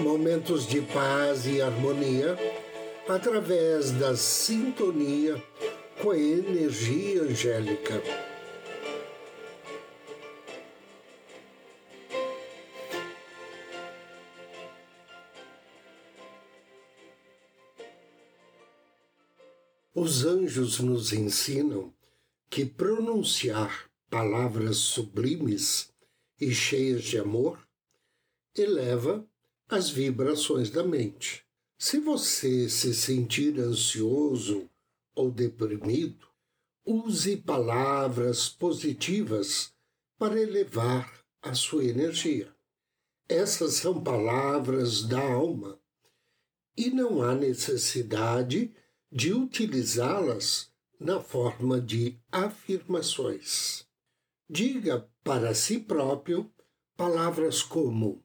momentos de paz e harmonia através da sintonia com a energia angélica. Os anjos nos ensinam que pronunciar palavras sublimes e cheias de amor eleva as vibrações da mente. Se você se sentir ansioso ou deprimido, use palavras positivas para elevar a sua energia. Essas são palavras da alma e não há necessidade de utilizá-las na forma de afirmações. Diga para si próprio palavras como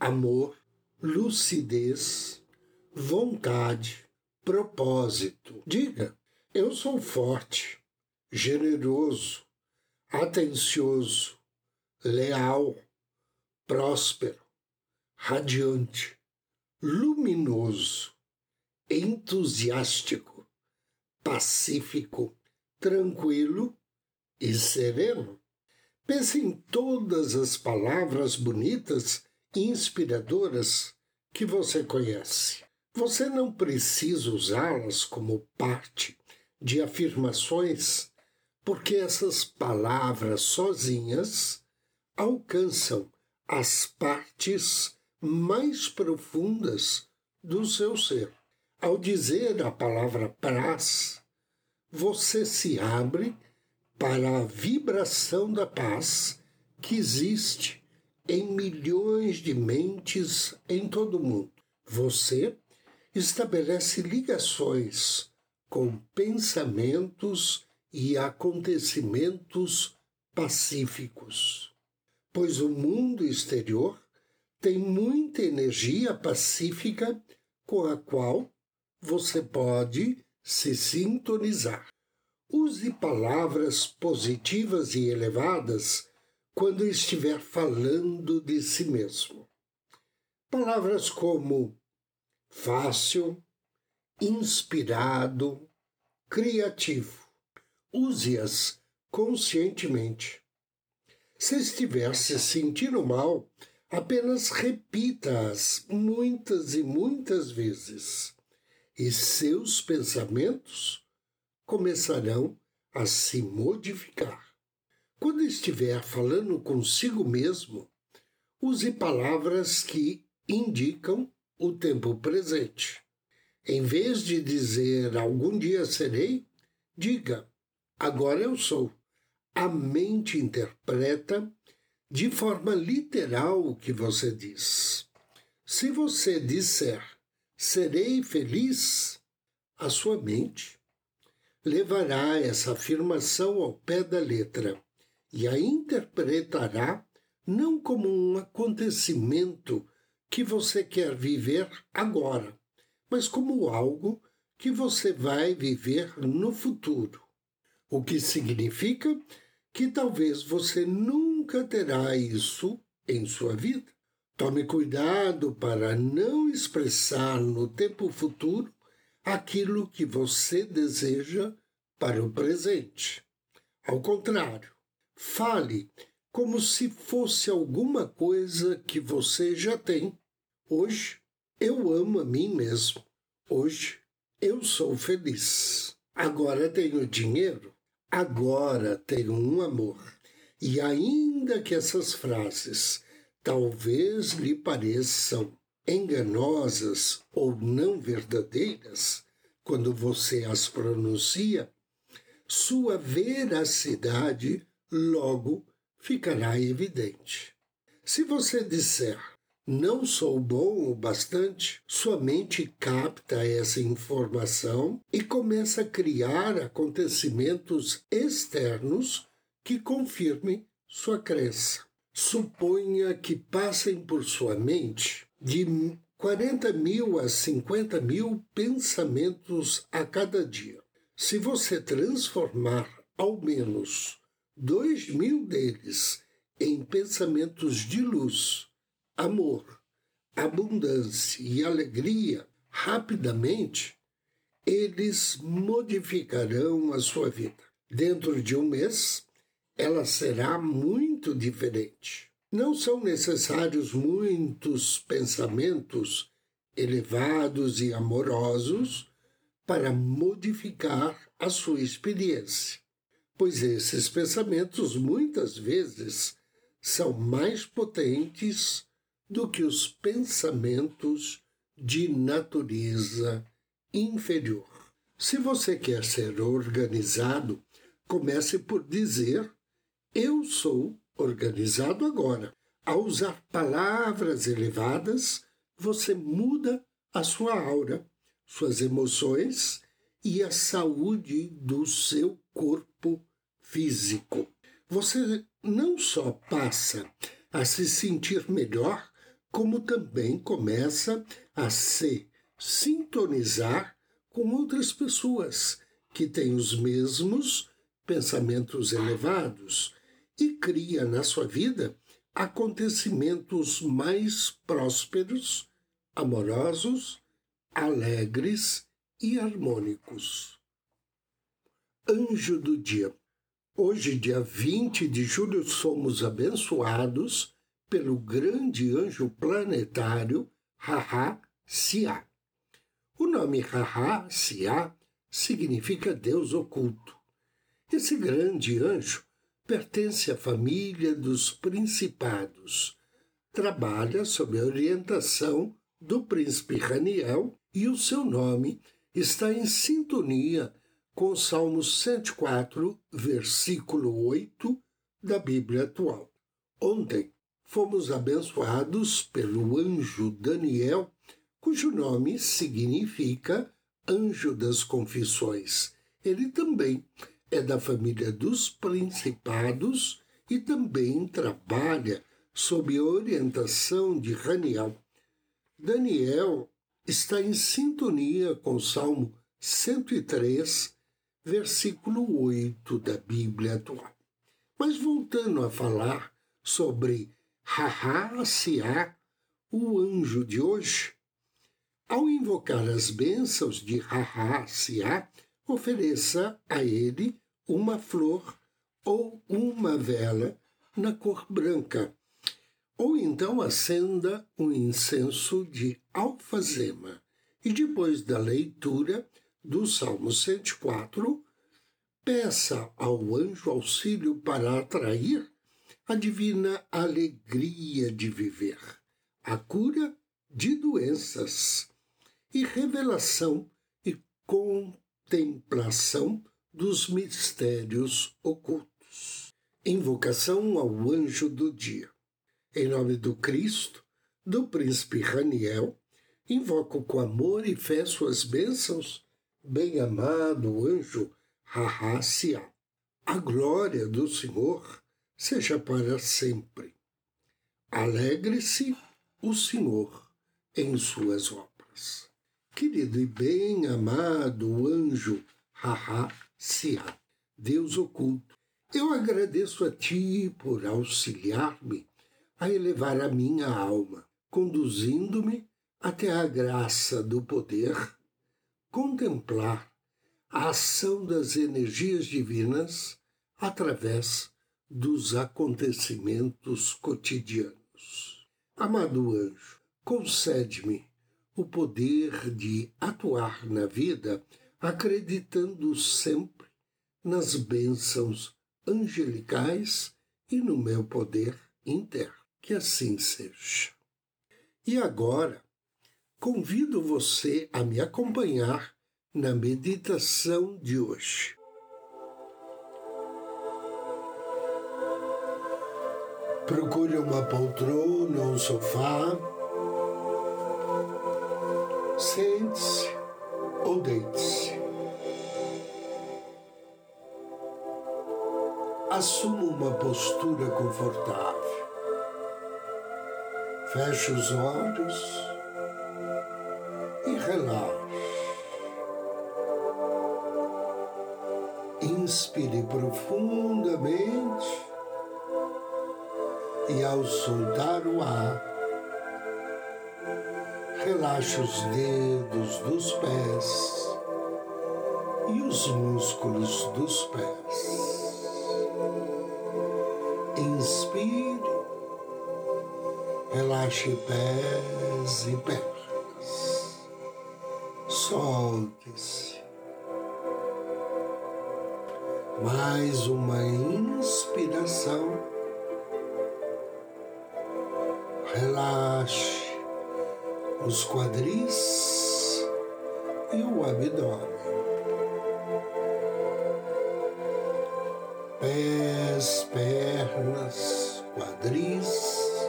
amor, lucidez, vontade, propósito. Diga: eu sou forte, generoso, atencioso, leal, próspero, radiante, luminoso, entusiástico, pacífico, tranquilo e sereno. Pense em todas as palavras bonitas inspiradoras que você conhece. Você não precisa usá-las como parte de afirmações, porque essas palavras sozinhas alcançam as partes mais profundas do seu ser. Ao dizer a palavra paz, você se abre para a vibração da paz que existe em milhões de mentes em todo o mundo. Você estabelece ligações com pensamentos e acontecimentos pacíficos, pois o mundo exterior tem muita energia pacífica com a qual você pode se sintonizar. Use palavras positivas e elevadas quando estiver falando de si mesmo. Palavras como fácil, inspirado, criativo. Use-as conscientemente. Se estiver se sentindo mal, apenas repita-as muitas e muitas vezes, e seus pensamentos começarão a se modificar. Quando estiver falando consigo mesmo, use palavras que indicam o tempo presente. Em vez de dizer algum dia serei, diga agora eu sou. A mente interpreta de forma literal o que você diz. Se você disser serei feliz, a sua mente levará essa afirmação ao pé da letra e a interpretará não como um acontecimento que você quer viver agora, mas como algo que você vai viver no futuro. O que significa que talvez você nunca terá isso em sua vida. Tome cuidado para não expressar no tempo futuro aquilo que você deseja para o presente. Ao contrário, Fale como se fosse alguma coisa que você já tem. Hoje eu amo a mim mesmo. Hoje eu sou feliz. Agora tenho dinheiro. Agora tenho um amor. E ainda que essas frases talvez lhe pareçam enganosas ou não verdadeiras, quando você as pronuncia, sua veracidade logo ficará evidente. Se você disser não sou bom o bastante, sua mente capta essa informação e começa a criar acontecimentos externos que confirmem sua crença. Suponha que passem por sua mente de 40 mil a 50 mil pensamentos a cada dia. Se você transformar ao menos dois mil deles em pensamentos de luz, amor, abundância e alegria, rapidamente eles modificarão a sua vida. Dentro de um mês, ela será muito diferente. Não são necessários muitos pensamentos elevados e amorosos para modificar a sua experiência, pois esses pensamentos muitas vezes são mais potentes do que os pensamentos de natureza inferior. Se você quer ser organizado, comece por dizer: Eu sou organizado agora. Ao usar palavras elevadas, você muda a sua aura, suas emoções e a saúde do seu corpo físico. Você não só passa a se sentir melhor, como também começa a se sintonizar com outras pessoas que têm os mesmos pensamentos elevados e cria na sua vida acontecimentos mais prósperos, amorosos, alegres e harmônicos. Anjo do Dia Hoje, dia 20 de julho, somos abençoados pelo grande anjo planetário Haha-Sia. O nome Haha-Sia significa Deus oculto. Esse grande anjo pertence à família dos principados. Trabalha sob a orientação do príncipe Raniel e o seu nome está em sintonia com o Salmo 104, versículo 8 da Bíblia atual. Ontem fomos abençoados pelo anjo Daniel, cujo nome significa Anjo das Confissões. Ele também é da família dos principados e também trabalha sob a orientação de Raniel. Daniel está em sintonia com o Salmo 103, versículo 8 da Bíblia atual. Mas voltando a falar sobre Haha-Siá, o anjo de hoje, ao invocar as bênçãos de Haha-Siá, ofereça a ele uma flor ou uma vela na cor branca, ou então acenda um incenso de alfazema. E depois da leitura, do Salmo 104, peça ao anjo auxílio para atrair a divina alegria de viver, a cura de doenças e revelação e contemplação dos mistérios ocultos. Invocação ao anjo do dia. Em nome do Cristo, do príncipe Raniel, invoco com amor e fé suas bênçãos bem-amado anjo Rahasia, a glória do Senhor seja para sempre. Alegre-se o Senhor em suas obras. Querido e bem-amado anjo Rahasia, Deus oculto, eu agradeço a Ti por auxiliar-me a elevar a minha alma, conduzindo-me até a graça do poder contemplar a ação das energias divinas através dos acontecimentos cotidianos. Amado anjo, concede-me o poder de atuar na vida acreditando sempre nas bênçãos angelicais e no meu poder interno. Que assim seja. E agora, convido você a me acompanhar na meditação de hoje. Procure uma poltrona ou um sofá Sente-se ou deite-se. Assuma uma postura confortável. Feche os olhos e relaxe. Inspire profundamente e ao soltar o ar, relaxe os dedos dos pés e os músculos dos pés. Inspire, relaxe pés e pernas. Solte-se. Mais uma inspiração. Relaxe os quadris e o abdômen. Pés, pernas, quadris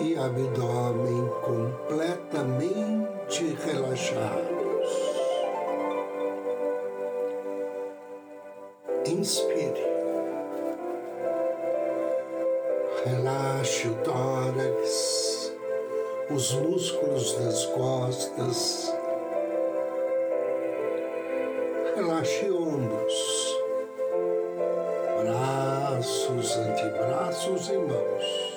e abdômen completamente relaxados. Inspire. Relaxe o tórax, os músculos das costas. Relaxe ombros, braços, antebraços e mãos.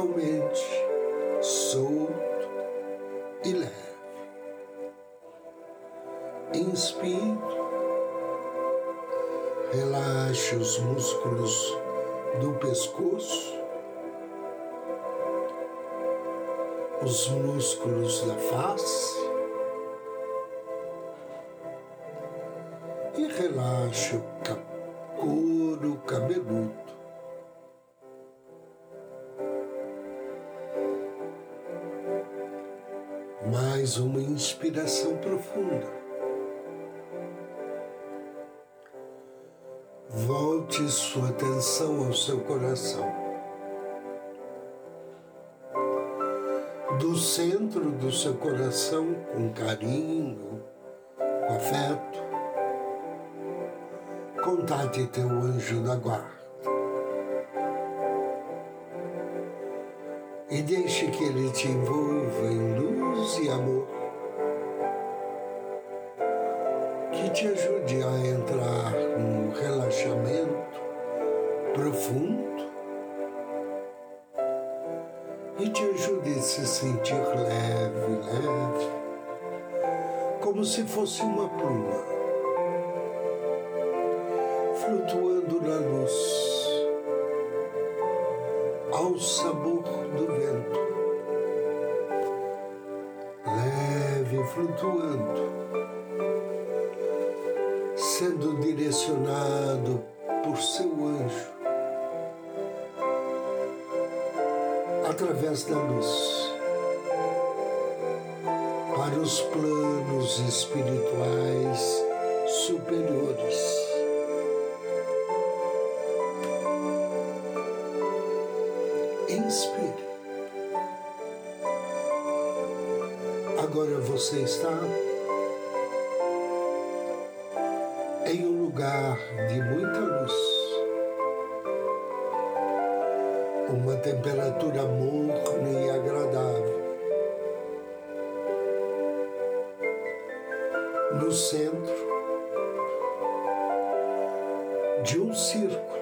Totalmente solto e leve. Inspire, relaxe os músculos do pescoço, os músculos da face e relaxe o couro cabeludo. Mais uma inspiração profunda. Volte sua atenção ao seu coração. Do centro do seu coração, com carinho, com afeto, contate teu anjo da guarda. E deixe que ele te envolva em luz e amor. Que te ajude a entrar num relaxamento profundo. E te ajude a se sentir leve, leve, como se fosse uma pluma, flutuando na luz, ao sabor flutuando sendo direcionado por seu anjo através da luz para os planos espirituais superiores. Você está em um lugar de muita luz, uma temperatura morna e agradável. No centro de um círculo,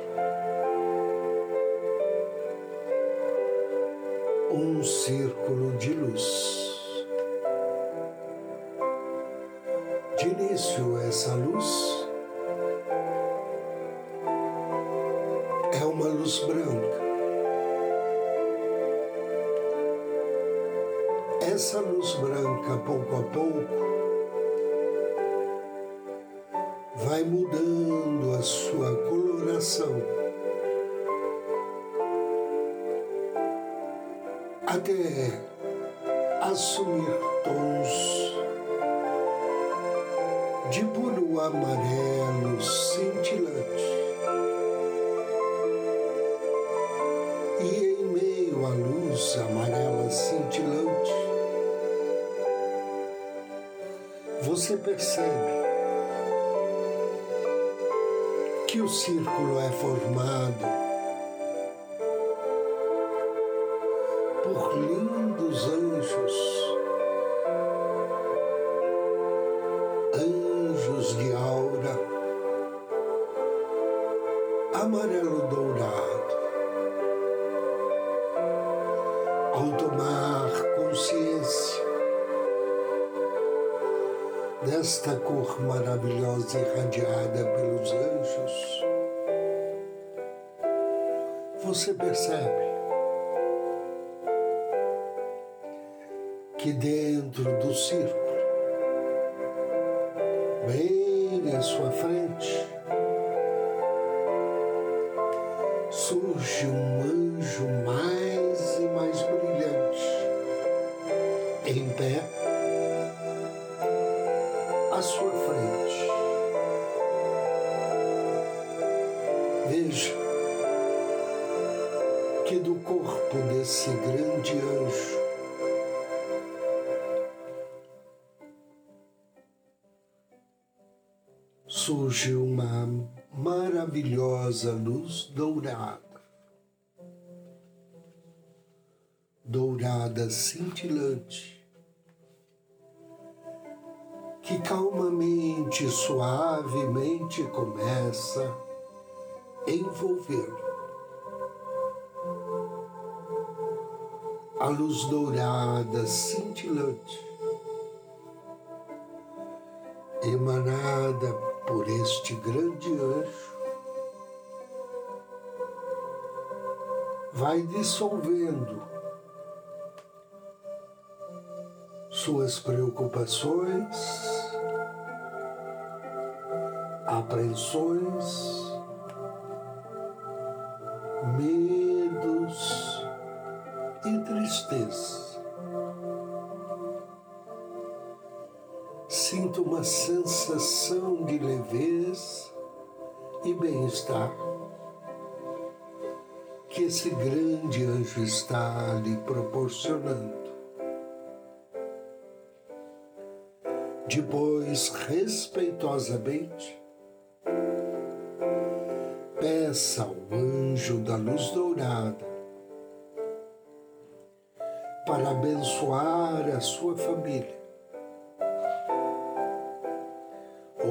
um círculo de luz. Essa luz é uma luz branca. Essa luz branca, pouco a pouco, vai mudando a sua coloração até assumir tons de puro amarelo cintilante. E em meio à luz amarela cintilante, você percebe que o círculo é formado amarelo dourado. Ao tomar consciência desta cor maravilhosa irradiada pelos anjos, você percebe que dentro do círculo, bem à sua frente, surge um anjo mais e mais brilhante, em pé, à sua frente. Veja que do corpo desse grande anjo surge uma maravilhosa luz dourada, dourada cintilante, que calmamente, suavemente começa a envolvê-lo. A luz dourada cintilante emanada por este grande anjo, vai dissolvendo suas preocupações, apreensões, medos sensação de leveza e bem-estar que esse grande anjo está lhe proporcionando. Depois, respeitosamente, peça ao anjo da luz dourada para abençoar a sua família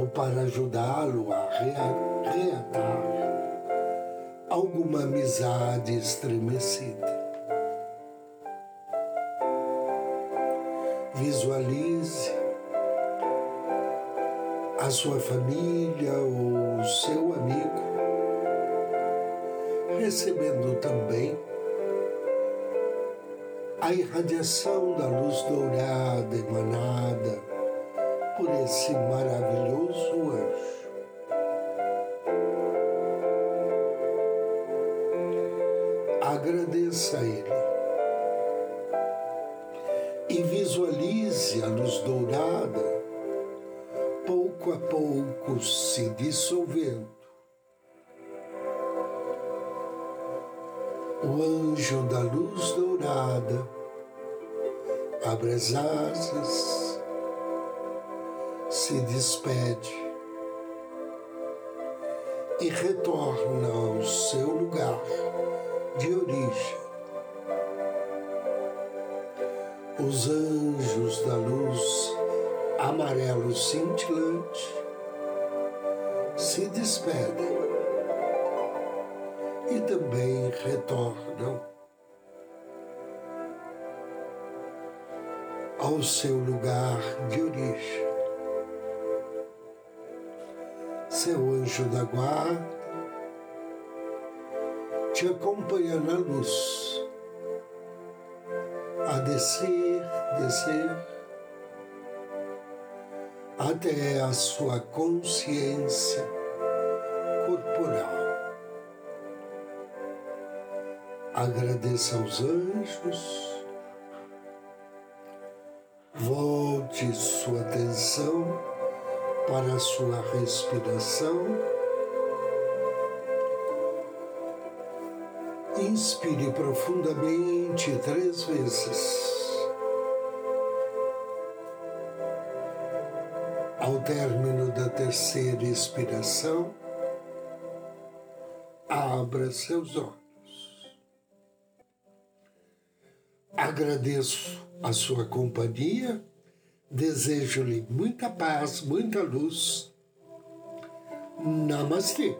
para ajudá-lo a reatar alguma amizade estremecida. Visualize a sua família ou seu amigo recebendo também a irradiação da luz dourada emanada por esse maravilhoso anjo. Agradeça a Ele e visualize a luz dourada pouco a pouco se dissolvendo. O anjo da luz dourada abre as asas se despede e retorna ao seu lugar de origem. Os anjos da luz amarelo cintilante se despedem e também retornam ao seu lugar de origem. Seu anjo da guarda te acompanha na luz, a descer, descer, até a sua consciência corporal. Agradeça aos anjos, volte sua atenção para a sua respiração. Inspire profundamente três vezes. Ao término da terceira expiração, abra seus olhos. Agradeço a sua companhia, desejo-lhe muita paz, muita luz. Namastê.